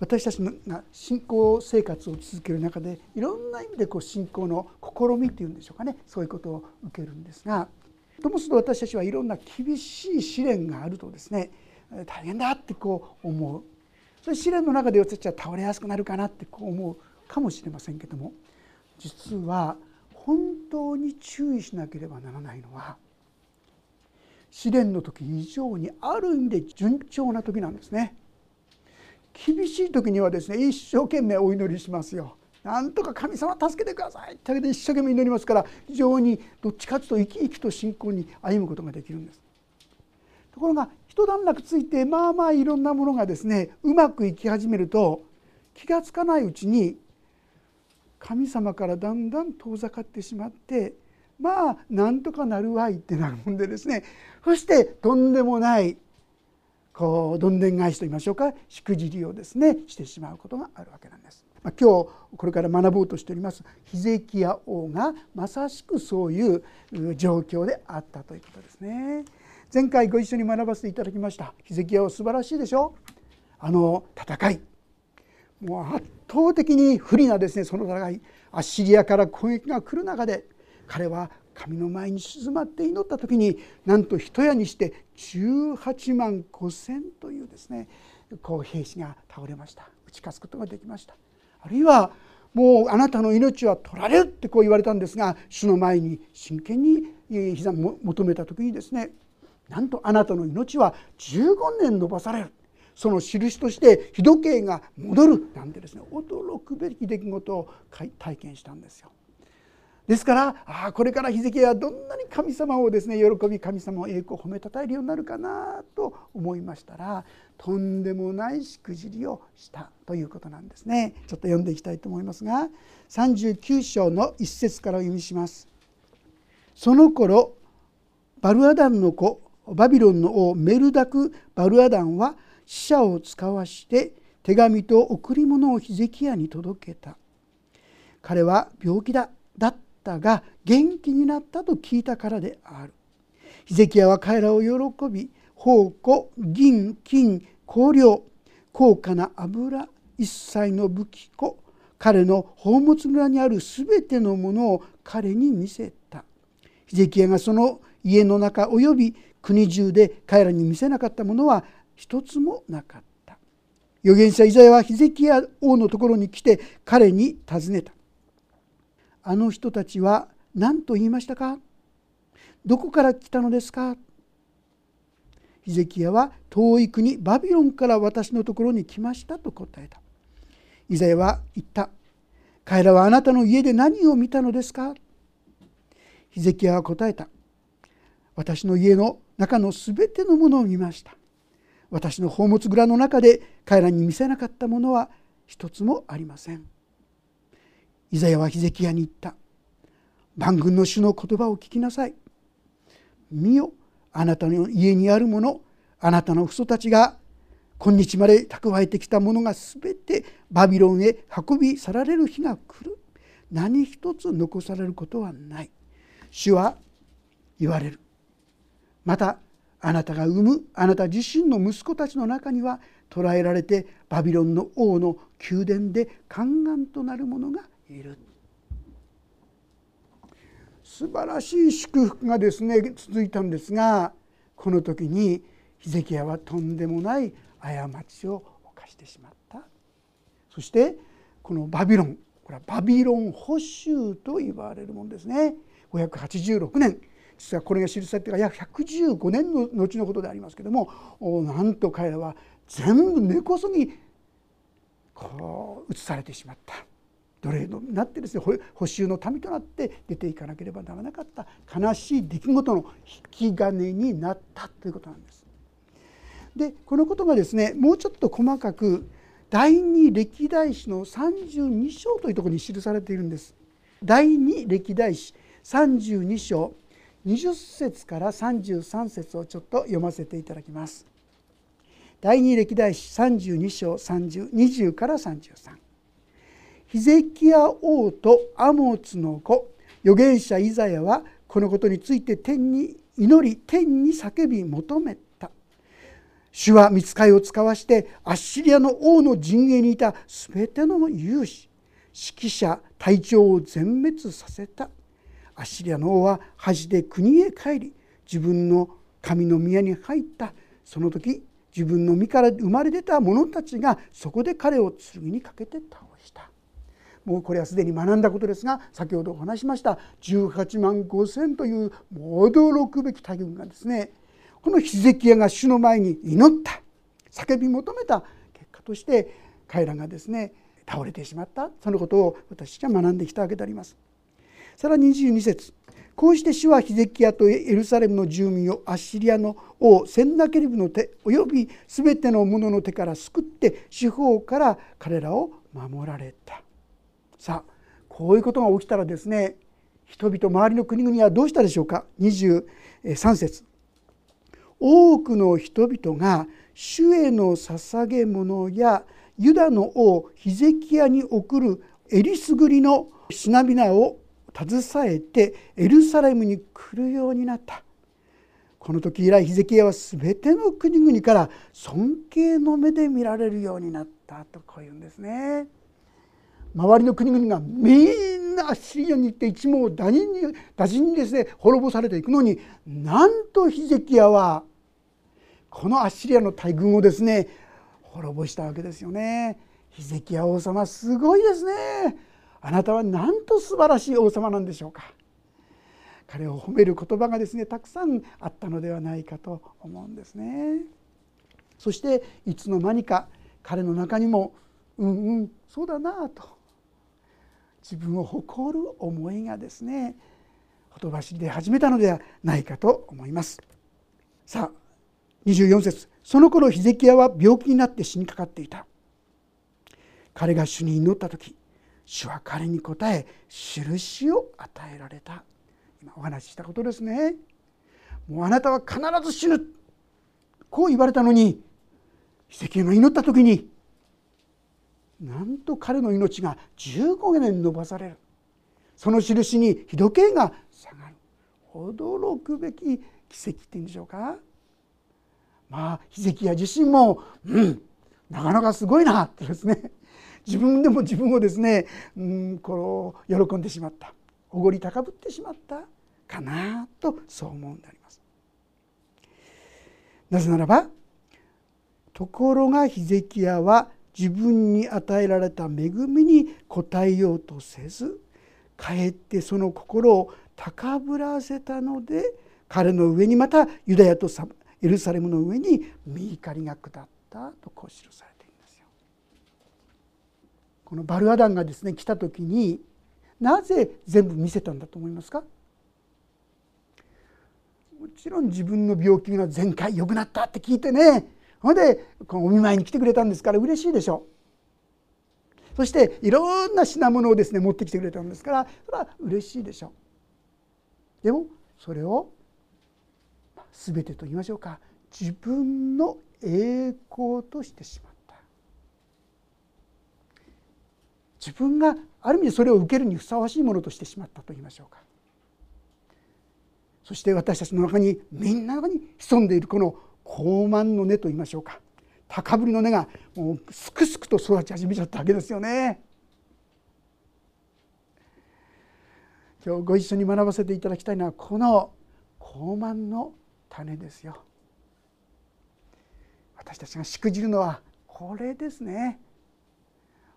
私たちが信仰生活を続ける中でいろんな意味でこう信仰の試みっていうんでしょうかねそういうことを受けるんですがともすると私たちはいろんな厳しい試練があるとですね大変だってこう思うそれ試練の中で私たちは倒れやすくなるかなってこう思うかもしれませんけども実は本当に注意しなければならないのは試練の時以上にある意味で順調な時なんですね。厳しい時にはですね一生懸命お祈りしますよ。なんとか神様助けてくださいって一生懸命祈りますから非常にどっちかというと生き生きと信仰に歩むことができるんです。ところが一段落ついてまあまあいろんなものがですねうまくいき始めると気が付かないうちに神様からだんだん遠ざかってしまってまあなんとかなるわいってなるもんでですねそしてとんでもないこうどんでん返しといいましょうかしくじりをですねしてしまうことがあるわけなんです。まあ、今日これから学ぼうとしておりますヒゼキヤ王がまさしくそういう状況であったということですね。前回ご一緒に学ばせていただきましたヒゼキヤ王素晴らしいでしょ？あの戦いもう圧倒的に不利なですねその戦いアッシリアから攻撃が来る中で彼は神の前に静まって祈った時になんと一夜にして18万5,000というですねこう兵士が倒れました。打ち勝つことができました。あるいはもうあなたの命は取られるってこう言われたんですが主の前に真剣に膝求めた時にですねなんとあなたの命は15年延ばされる。その印として日時計が戻るなんてですね驚くべき出来事を体験したんですよ。ですからあこれからヒゼキヤはどんなに神様をですね喜び神様を栄光を褒めたたえるようになるかなと思いましたらとんでもないしくじりをしたということなんですね。ちょっと読んでいきたいと思いますが39章の一節からお読みします。その頃バルアダンの子バビロンの王メルダク・バルアダンは死者を使わして手紙と贈り物をヒゼキヤに届けた。彼は病気だだっったが元気になったと聞いたからである。ヒゼキヤは彼らを喜び宝庫銀金香料高価な油一切の武器庫彼の宝物蔵にある全てのものを彼に見せた。ヒゼキヤがその家の中および国中で彼らに見せなかったものは一つもなかった。預言者イザヤはヒゼキヤ王のところに来て彼に尋ねた。あの人たちは何と言いましたか？どこから来たのですか？ヒゼキヤは遠い国バビロンから私のところに来ましたと答えた。イザヤは言った。彼らはあなたの家で何を見たのですか？ヒゼキヤは答えた。私の家の中のすべてのものを見ました。私の宝物蔵の中で彼らに見せなかったものは一つもありません。イザヤはヒゼキヤに言った。万軍の主の言葉を聞きなさい。見よあなたの家にあるものあなたの父祖たちが今日まで蓄えてきたものが全てバビロンへ運び去られる日が来る。何一つ残されることはない。主は言われる。またあなたが産むあなた自身の息子たちの中には捕らえられてバビロンの王の宮殿で宦官となる者がいる。素晴らしい祝福がですね続いたんですがこの時にヒゼキヤはとんでもない過ちを犯してしまった。そしてこのバビロンこれはバビロン捕囚と言われるものですね。586年。実はこれが記されてから約115年の後のことでありますけどもなんと彼らは全部根こそぎこう移されてしまった。奴隷になってですね補修の民となって出ていかなければならなかった悲しい出来事の引き金になったということなんです。でこのことがですねもうちょっと細かく第二歴代史の32章というところに記されているんです。第二歴代史32章20節から33節をちょっと読ませていただきます。第二歴代史32章3020から33。ヒゼキヤ王とアモツの子。預言者イザヤはこのことについて天に祈り天に叫び求めた。主は見つかいを使わしてアッシリアの王の陣営にいた全ての勇士。指揮者隊長を全滅させた。アッシリアの王は恥で国へ帰り自分の神の宮に入った。その時自分の身から生まれ出た者たちがそこで彼を剣にかけて倒もうこれはすでに学んだことですが先ほどお話しました18万5,000という驚くべき大軍がですねこのヒゼキヤが主の前に祈った叫び求めた結果として彼らがですね倒れてしまったそのことを私が学んできたわけであります。さらに22節こうして主はヒゼキヤとエルサレムの住民をアッシリアの王センナケリブの手および全ての者の手から救って四方から彼らを守られたさあこういうことが起きたらですね人々周りの国々はどうしたでしょうか？23節。多くの人々が主への捧げ物やユダの王ヒゼキヤに送るえりすぐりの品々を携えてエルサレムに来るようになった。この時以来ヒゼキヤは全ての国々から尊敬の目で見られるようになったとこういうんですね。周りの国々がみんなアッシリアに行って一網打尽に打尽にですね滅ぼされていくのになんとヒゼキヤはこのアッシリアの大軍をですね滅ぼしたわけですよね。ヒゼキヤ王様すごいですね。あなたはなんと素晴らしい王様なんでしょうか。彼を褒める言葉がですねたくさんあったのではないかと思うんですね。そしていつの間にか彼の中にもうんうんそうだなと自分を誇る思いがですねほとばしりで始めたのではないかと思います。さあ24節。その頃ヒゼキヤは病気になって死にかかっていた。彼が主に祈った時主は彼に答え印を与えられた。今お話ししたことですね。もうあなたは必ず死ぬ。こう言われたのにヒゼキヤが祈った時になんと彼の命が15年延ばされる。その印に日時計が下がる。驚くべき奇跡っていうんでしょうか。まあヒゼキヤ自身もうんなかなかすごいなってですね。自分でも自分をですね、うん、こう喜んでしまった。おごり高ぶってしまったかなとそう思うんであります。なぜならばところがヒゼキヤは自分に与えられた恵みに応えようとせずかえってその心を高ぶらせたので彼の上にまたユダヤとエルサレムの上に御怒りが下ったとこう記されているんですよ。このバルアダンがですね来た時になぜ全部見せたんだと思いますか？もちろん自分の病気が全回良くなったって聞いてねほんでお見舞いに来てくれたんですから嬉しいでしょう。そしていろんな品物をですね持ってきてくれたんですからそれは嬉しいでしょう。でもそれを全てと言いましょうか自分の栄光としてしまった。自分がある意味それを受けるにふさわしいものとしてしまったと言いましょうか。そして私たちの中にみんなに潜んでいるこの高慢の根と言いましょうか。高ぶりの根がもうすくすくと育ち始めちゃったわけですよね。今日ご一緒に学ばせていただきたいのはこの高慢の種ですよ。私たちがしくじるのはこれですね。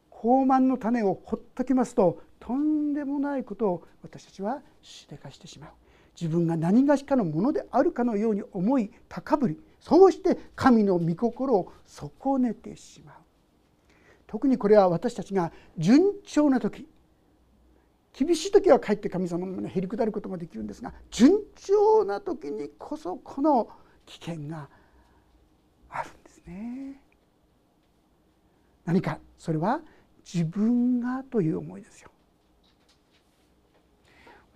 高慢の種をほっときますととんでもないことを私たちはしでかしてしまう。自分が何がしかのものであるかのように思い高ぶりそうして神の御心を損ねてしまう特にこれは私たちが順調な時厳しい時はかえって神様の胸へり下ることができるんですが順調な時にこそこの危険があるんですね。何かそれは自分がという思いですよ。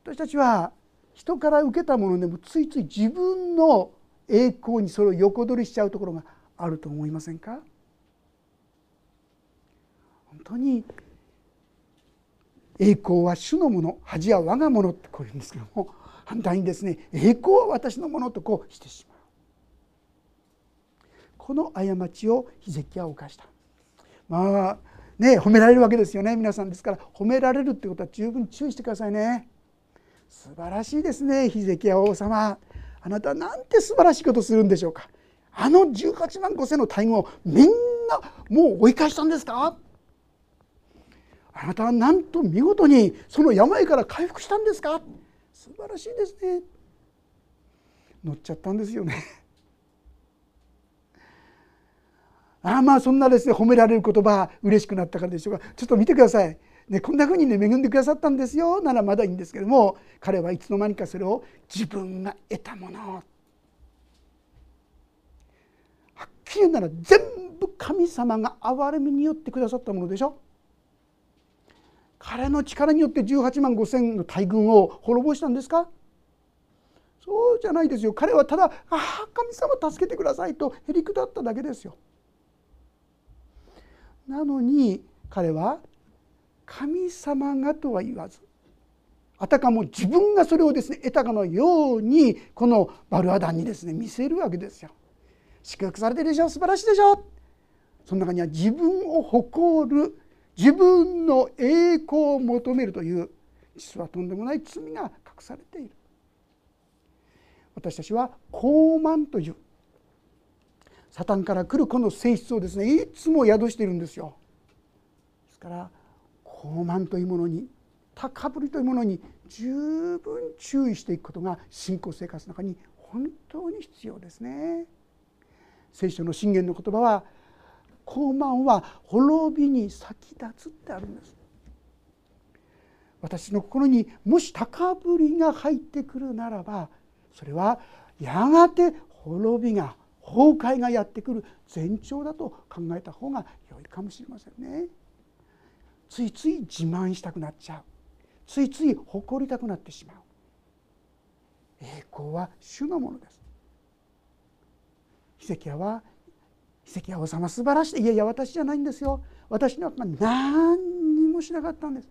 私たちは人から受けたものでもついつい自分の栄光にそれを横取りしちゃうところがあると思いませんか？本当に栄光は主のもの恥は我がものってこう言うんですけども反対にですね栄光は私のものとこうしてしまう。この過ちをヒゼキは犯した。まあね褒められるわけですよね皆さんですから。褒められるってことは十分注意してくださいね。素晴らしいですねヒゼキヤ王様。あなたなんて素晴らしいことするんでしょうか？あの18万5千の大軍をみんなもう追い返したんですか？あなたはなんと見事にその病から回復したんですか？素晴らしいですね。乗っちゃったんですよね。ああまあそんなですね褒められる言葉嬉しくなったからでしょうかちょっと見てください、ね、こんなふうにね恵んでくださったんですよならまだいいんですけども彼はいつの間にかそれを自分が得たもの。はっきり言うなら全部神様が憐れみによってくださったものでしょ。彼の力によって18万5千の大軍を滅ぼしたんですか。そうじゃないですよ。彼はただ「ああ神様助けてください」とへりくだっただけですよ。なのに彼は神様がとは言わずあたかも自分がそれをですね得たかのようにこのバルアダンにですね見せるわけですよ。祝福されてるでしょ？素晴らしいでしょ？その中には自分を誇る自分の栄光を求めるという実はとんでもない罪が隠されている。私たちは傲慢というサタンから来るこの性質をですねいつも宿しているんですよ。ですから傲慢というものに高ぶりというものに十分注意していくことが信仰生活の中に本当に必要ですね。聖書の信玄の言葉は高慢は滅びに先立つってあるんです。私の心にもし高ぶりが入ってくるならばそれはやがて滅びが崩壊がやってくる前兆だと考えた方が良いかもしれませんね。ついつい自慢したくなっちゃう。ついつい誇りたくなってしまう。栄光は主のものです。ヒゼキヤは奇跡は王様素晴らしい。いやいや私じゃないんですよ。私には何にもしなかったんです。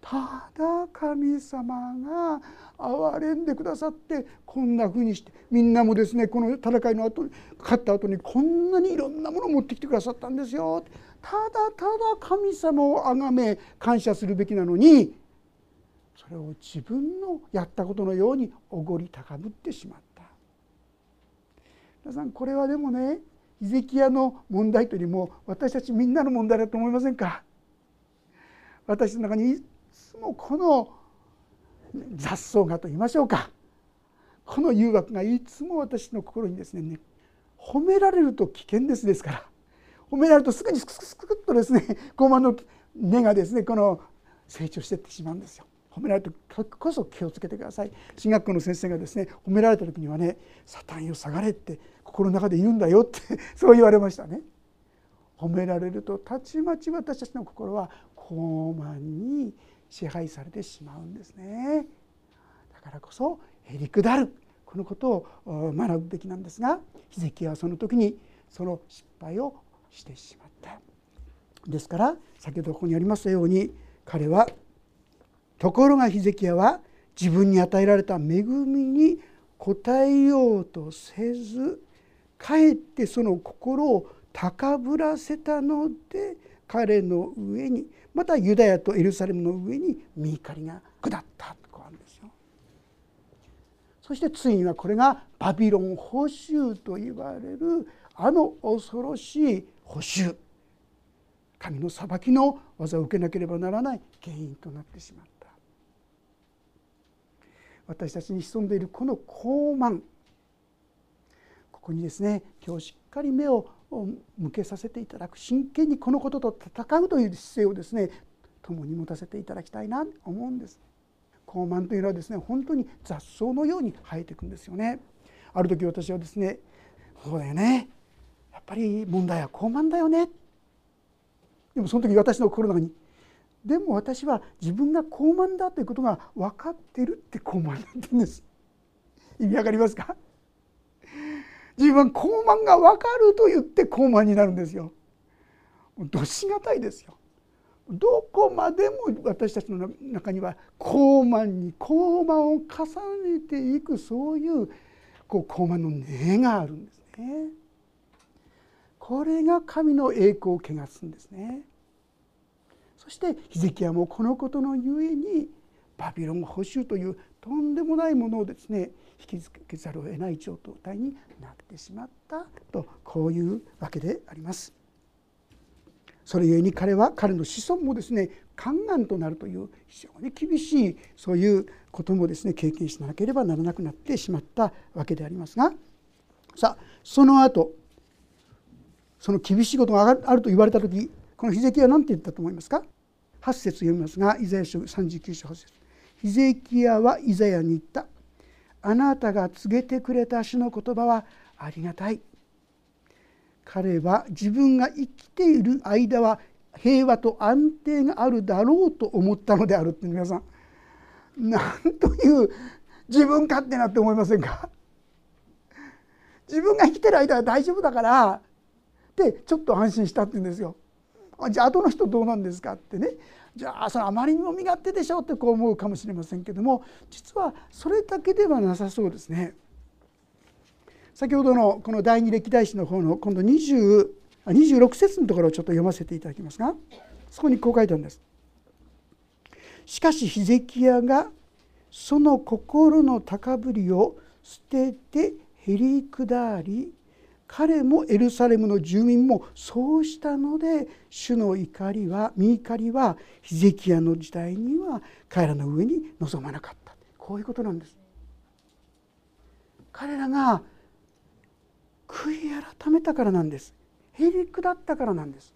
ただ神様が憐れんでくださってこんなふうにしてみんなもですねこの戦いの後に勝った後にこんなにいろんなものを持ってきてくださったんですよ。ただただ神様を崇め感謝するべきなのにそれを自分のやったことのようにおごり高ぶってしまった。皆さんこれはでもねヒゼキヤの問題というよりも私たちみんなの問題だと思いませんか？私の中にいつもこの雑草がと言いましょうか。この誘惑がいつも私の心にですね褒められると危険ですですから。褒められるとすぐにスクスクスクッとですね ゴマの根がですねこの成長していってしまうんですよ。褒められる時こそ気をつけてください進学校の先生がですね褒められた時にはね「サタンよ下がれ」って心の中で言うんだよって そう言われましたね。褒められるとたちまち私たちの心は傲慢に支配されてしまうんですね。だからこそへりくだるこのことを学ぶべきなんですがヒゼキはその時にその失敗をしてしまった。ですから先ほどここにありましたように彼はところがヒゼキヤは自分に与えられた恵みに応えようとせずかえってその心を高ぶらせたので彼の上にまたユダヤとエルサレムの上に御怒りが下ったとこうあるんですよ。そしてついにはこれがバビロン捕囚と言われるあの恐ろしい捕囚神の裁きの技を受けなければならない原因となってしまった。私たちに潜んでいるこの傲慢ここにですね今日しっかり目を向けさせていただく真剣にこのことと戦うという姿勢をですね共に持たせていただきたいなと思うんです。傲慢というのはですね本当に雑草のように生えていくんですよね。ある時私はですねそうだよねぱり問題は傲慢だよねでもその時私の心の中にでも私は自分が傲慢だということが分かってるって傲慢なんて言うんです意味わかりますか？自分は高慢が分かると言って高慢になるんですよ。どしがたいですよ。どこまでも私たちの中には高慢に高慢を重ねていくそういうこう高慢の根があるんですね。これが神の栄光を汚すんですねそしてヒゼキヤもこのことのゆえにバビロン保守というとんでもないものをですね引き付けざるを得ない状態になってしまったとこういうわけであります。それゆえに彼は彼の子孫もですね宦官となるという非常に厳しいそういうこともですね経験しなければならなくなってしまったわけでありますがさあその後その厳しいことがあると言われた時このヒゼキヤは何て言ったと思いますか？8節読みますがイザヤ書39章8節。ヒゼキヤはイザヤに言った。あなたが告げてくれた主の言葉はありがたい。彼は自分が生きている間は平和と安定があるだろうと思ったのであるって皆さん。なんという自分勝手なって思いませんか？自分が生きてる間は大丈夫だからでちょっと安心したって言うんですよ。じゃあ後の人どうなんですかってねじゃあそれあまりにも身勝手でしょってこう思うかもしれませんけども実はそれだけではなさそうですね。先ほどのこの第二歴代史の方の今度20 26節のところをちょっと読ませていただきますがそこにこう書いてあるんです。しかしヒゼキヤがその心の高ぶりを捨ててへり下り彼もエルサレムの住民もそうしたので主の怒りは身怒りはヒゼキヤの時代には彼らの上に望まなかったこういうことなんです。彼らが悔い改めたからなんです。へり下ったからなんです。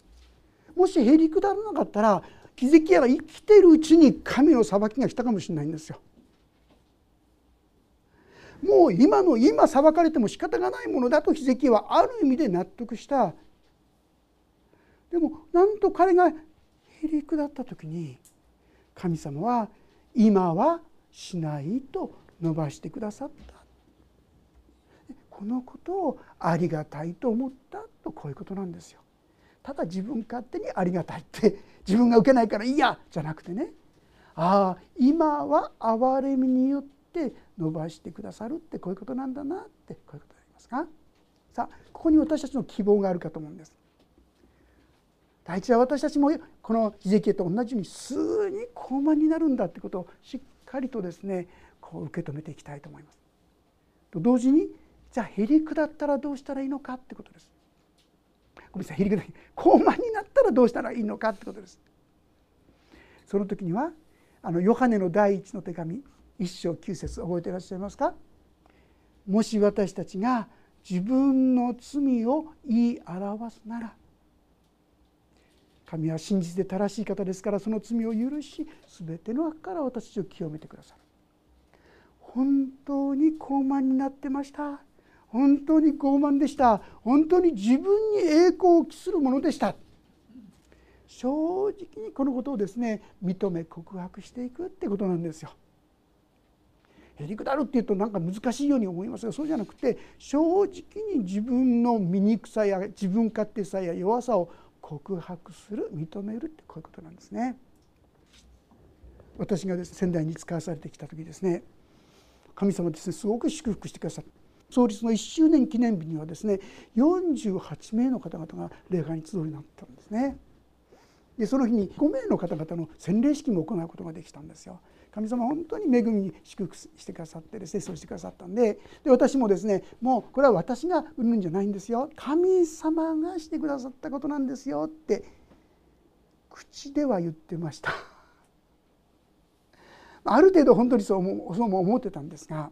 もしへり下らなかったらヒゼキヤが生きてるうちに神の裁きが来たかもしれないんですよ。もう今の今裁かれても仕方がないものだとヒゼキはある意味で納得した。でもなんと彼がへり下った時に神様は今はしないと伸ばしてくださった。このことをありがたいと思ったとこういうことなんですよ。ただ自分勝手にありがたいって自分が受けないからいいやじゃなくてね。ああ今は憐れみによってって伸ばしてくださるってこういうことなんだなってこういうことでありますがさあここに私たちの希望があるかと思うんです。第一は私たちもこのヒゼキエと同じようにすぐに高慢になるんだってことをしっかりとですねこう受け止めていきたいと思います。と同時にじゃあへり下ったらどうしたらいいのかってことです。ごめんなさいへり下り高慢になったらどうしたらいいのかってことです。その時にはあのヨハネの第一の手紙一章九節覚えていらっしゃいますか？もし私たちが自分の罪を言い表すなら神は真実で正しい方ですからその罪を許し全ての悪から私たちを清めてくださる。本当に傲慢になってました。本当に傲慢でした。本当に自分に栄光を期するものでした。正直にこのことをですね認め告白していくってことなんですよ。へりくだるっていうとなんか難しいように思いますがそうじゃなくて正直に自分の醜さや自分勝手さや弱さを告白する認めるってこういうことなんですね。私がです、ね、仙台に使わされてきた時ですね神様ですねすごく祝福してくださった創立の1周年記念日にはですね48名の方々が礼拝に集うようになったんですね。でその日に5名の方々の洗礼式も行うことができたんですよ。神様本当に恵みに祝福してくださってですねそうしてくださったんで。で私もですねもうこれは私が売るんじゃないんですよ。神様がしてくださったことなんですよって口では言ってました。ある程度本当にそう思そうも思ってたんですが。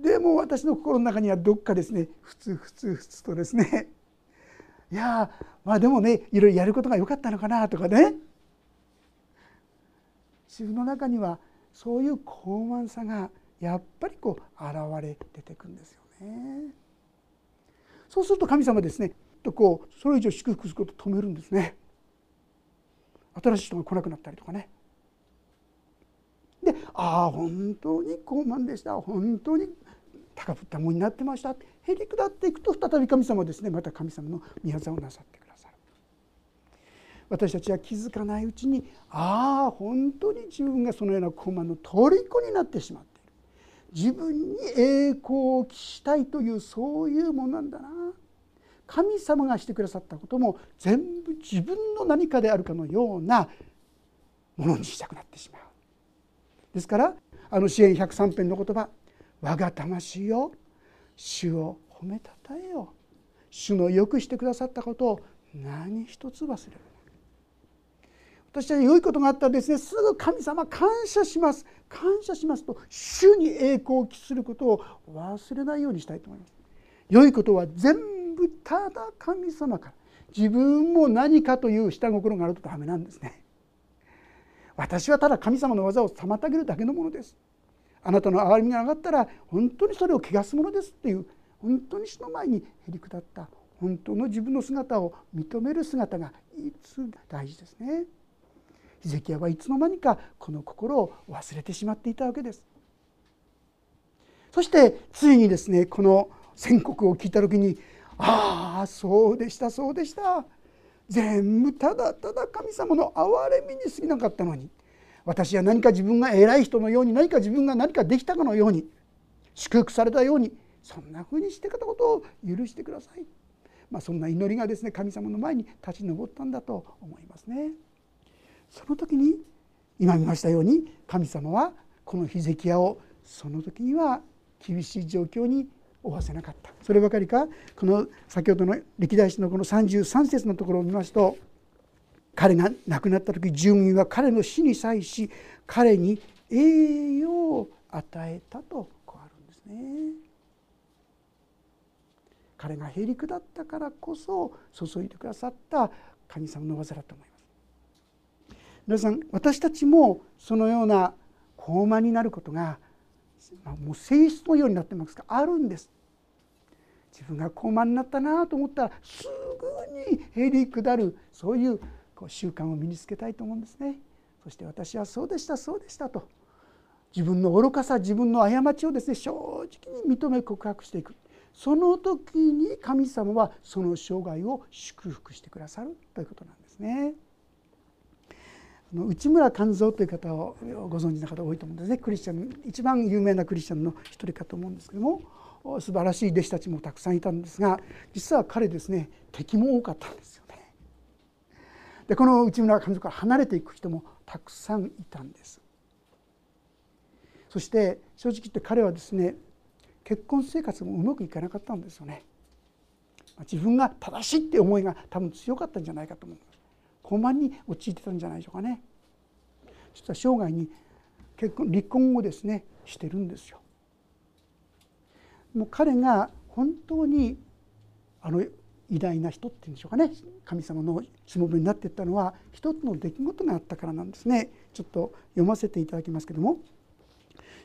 でも私の心の中にはどっかですねふつふつふつとですね。いやまあでもねいろいろやることが良かったのかなとかね。自分の中にはそういう高慢さがやっぱりこう現れ出てくるんですよね。そうすると神様ですねとこうそれ以上祝福することを止めるんですね。新しい人が来なくなったりとかね。でああ本当に高慢でした本当に高ぶったものになってましたへり下っていくと再び神様はですねまた神様の宮沢をなさってくる。私たちは気づかないうちにああ本当に自分がそのようなコマの虜になってしまっている。自分に栄光を期したいというそういうものなんだな。神様がしてくださったことも全部自分の何かであるかのようなものにしたくなってしまう。ですからあの支援103編の言葉「我が魂よ主を褒めたたえよ」主のよくしてくださったことを何一つ忘れる。私は良いことがあったらですね。すぐ神様感謝します。感謝しますと主に栄光を期することを忘れないようにしたいと思います。良いことは全部ただ神様から。自分も何かという下心があるとダメなんですね。私はただ神様の技を妨げるだけのものです。あなたの憐れみが上がったら本当にそれを汚すものですっていう本当に主の前にへり下った本当の自分の姿を認める姿がいつ大事ですね。ヒゼキヤはいつの間にかこの心を忘れてしまっていたわけです。そしてついにですねこの宣告を聞いた時に「ああそうでしたそうでした」全部ただただ神様の憐れみに過ぎなかったのに私は何か自分が偉い人のように何か自分が何かできたかのように祝福されたようにそんなふうにしてたことを許してください、まあ、そんな祈りがですね神様の前に立ち上ったんだと思いますね。その時に今見ましたように神様はこのヒゼキヤをその時には厳しい状況に負わせなかったそればかりかこの先ほどの歴代史のこの33節のところを見ますと彼が亡くなった時住民は彼の死に際し彼に栄養を与えたとこうあるんですね。彼がへりくだったからこそ注いでくださった神様の技だと思います。皆さん私たちもそのような高慢になることがもう性質のようになってますがあるんです。自分が高慢になったなと思ったらすぐにへりくだるそういうこう習慣を身につけたいと思うんですね。そして私はそうでしたそうでしたと。自分の愚かさ自分の過ちをですね正直に認め告白していく。その時に神様はその生涯を祝福してくださるということなんですね。内村勘三という方をご存知の方多いと思うんですねクリスチャン一番有名なクリスチャンの一人かと思うんですけども素晴らしい弟子たちもたくさんいたんですが実は彼ですね敵も多かったんですよね。でこの内村勘三から離れていく人もたくさんいたんです。そして正直言って彼はですね結婚生活もうまくいかなかったんですよね。自分が正しいって思いが多分強かったんじゃないかと思います。高慢に陥ってたんじゃないでしょうかね実は生涯に結婚離婚をですねしてるんですよもう彼が本当にあの偉大な人っていうんでしょうかね神様のしもべになっていったのは一つの出来事があったからなんですねちょっと読ませていただきますけども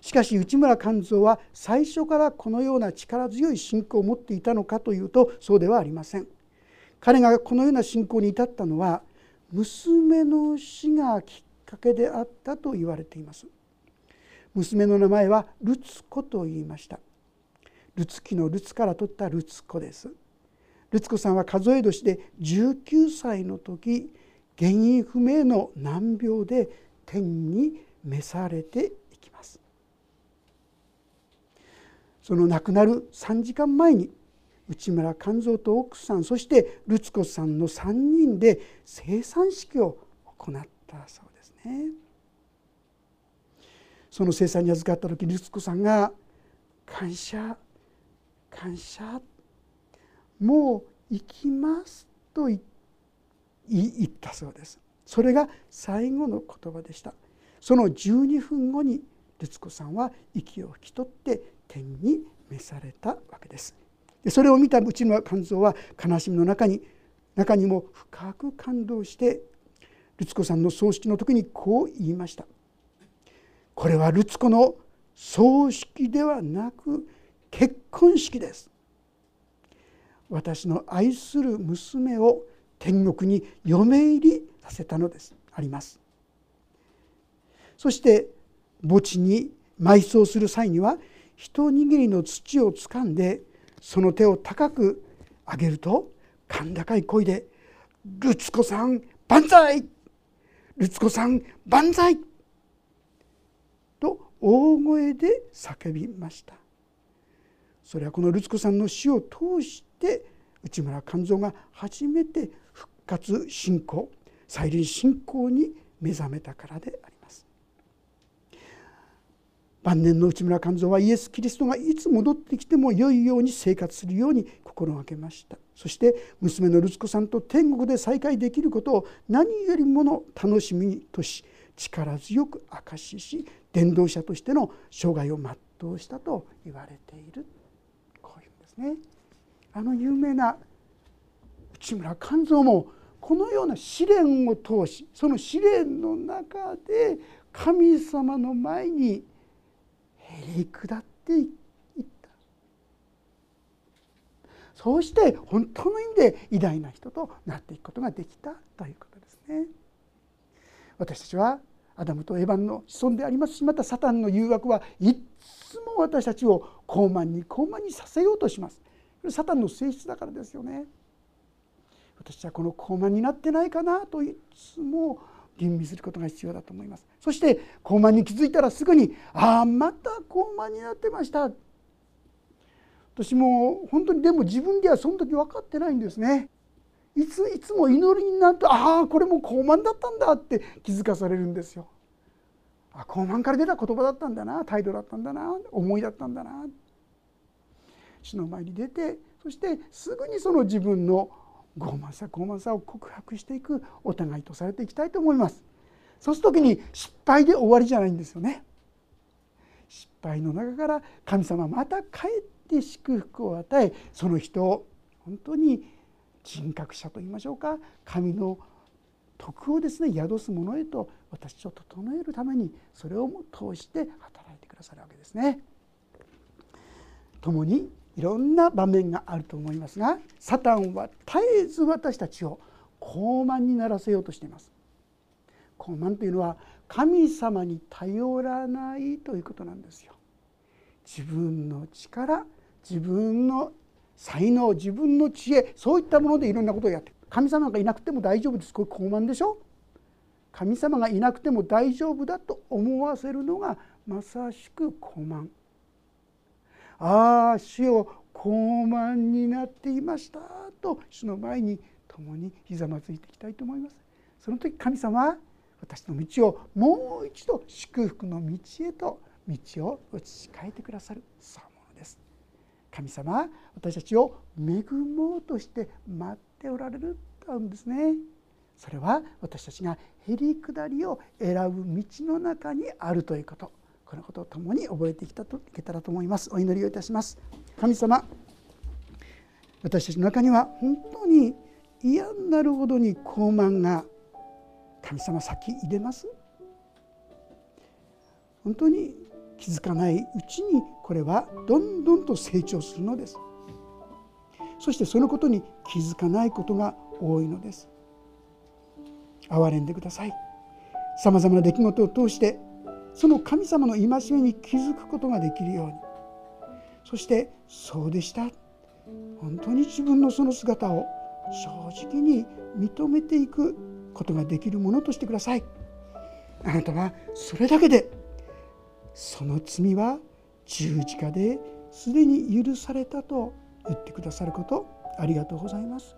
しかし内村勘三は最初からこのような力強い信仰を持っていたのかというとそうではありません彼がこのような信仰に至ったのは娘の死がきっかけであったと言われています。娘の名前はルツコと言いました。ルツキのルツから取ったルツコです。ルツコさんは数え年で19歳の時原因不明の難病で天に召されていきます。その亡くなる3時間前に内村勘三と奥さんそしてルツ子さんの3人で生産式を行ったそうですね。その生産に預かった時ルツ子さんが「感謝感謝もう行きます」と言ったそうです。それが最後の言葉でした。その12分後にルツ子さんは息を引き取って天に召されたわけです。でそれを見たうちの肝臓は悲しみの中に中にも深く感動してルツ子さんの葬式の時にこう言いました「これはルツ子の葬式ではなく結婚式です」私の愛する娘を天国に嫁入りさせたのです。あります。そして墓地に埋葬する際には一握りの土をつかんでその手を高く上げると甲高い声で「ルツ子さん万歳！ルツ子さん万歳!」と大声で叫びました。それはこのルツ子さんの死を通して内村勘三が初めて復活信仰再臨信仰に目覚めたからであります。晩年の内村勘三はイエス・キリストがいつ戻ってきても良いように生活するように心がけましたそして娘のルツ子さんと天国で再会できることを何よりもの楽しみとし力強く証しし伝道者としての生涯を全うしたと言われているこういうんですね。あの有名な内村勘三もこのような試練を通しその試練の中で神様の前にへり下っていったそうして本当の意味で偉大な人となっていくことができたということですね。私たちはアダムとエバンの子孫でありますしまたサタンの誘惑はいつも私たちを高慢に高慢にさせようとします。サタンの性質だからですよね。私はこの高慢になってないかなといつも吟味することが必要だと思います。そして高慢に気づいたらすぐに「ああまた高慢になってました」私も本当にでも自分ではその時分かってないんですね。いついつも祈りになるとああこれも高慢だったんだって気づかされるんですよあ高慢から出た言葉だったんだな態度だったんだな思いだったんだな主の前に出てそしてすぐにその自分の傲慢さ傲慢さを告白していくお互いとされていきたいと思いますそうする時に失敗で終わりじゃないんですよね失敗の中から神様また帰って祝福を与えその人を本当に人格者と言いましょうか神の徳をですね宿す者へと私を整えるためにそれを通して働いてくださるわけですね。共にいろんな場面があると思いますがサタンは絶えず私たちを高慢にならせようとしています。高慢というのは神様に頼らないということなんですよ。自分の力自分の才能自分の知恵そういったものでいろんなことをやって神様がいなくても大丈夫です。これ高慢でしょ？神様がいなくても大丈夫だと思わせるのがまさしく高慢。ああ主よ高慢になっていましたと主の前に共にひざまずいていきたいと思います。その時神様私の道をもう一度祝福の道へと道を移し替えてくださるそうものです。神様私たちを恵もうとして待っておられるとうんですね。それは私たちがへり下りを選ぶ道の中にあるということ。このことを共に覚えてきたといけたらと思います。お祈りをいたします。神様私たちの中には本当に嫌になるほどに高慢が神様先入れます。本当に気づかないうちにこれはどんどんと成長するのです。そしてそのことに気づかないことが多いのです。憐れんでください。さまざまな出来事を通してその神様の戒めに気づくことができるように。そしてそうでした。本当に自分のその姿を正直に認めていくことができるものとしてください。あなたはそれだけでその罪は十字架ですでに許されたと言ってくださることありがとうございます。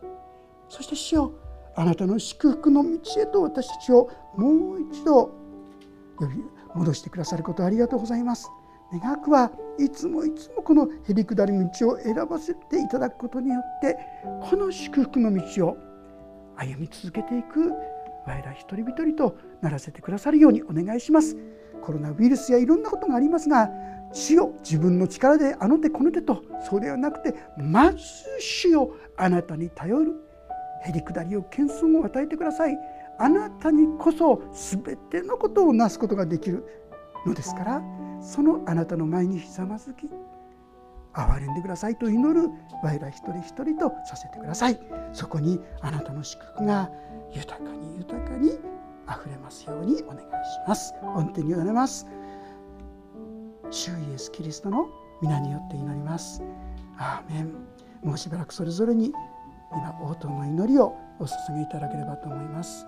そして主よあなたの祝福の道へと私たちをもう一度呼び戻してくださることありがとうございます。願くはいつもいつもこのへり下り道を選ばせていただくことによってこの祝福の道を歩み続けていく我ら一人一人とならせてくださるようにお願いします。コロナウイルスやいろんなことがありますが主よ自分の力であの手この手とそうではなくてまず主よあなたに頼る。へり下りを謙遜を与えてください。あなたにこそ全てのことをなすことができるのですからそのあなたの前にひざまずき憐れんでくださいと祈る我ら一人一人とさせてください。そこにあなたの祝福が豊かに豊かにあふれますようにお願いします。御手に委ねます。主イエスキリストの皆によって祈ります。アーメン。もうしばらくそれぞれに今応答の祈りをお捧げいただければと思います。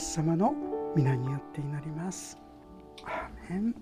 イエス様の皆によって祈ります。アーメン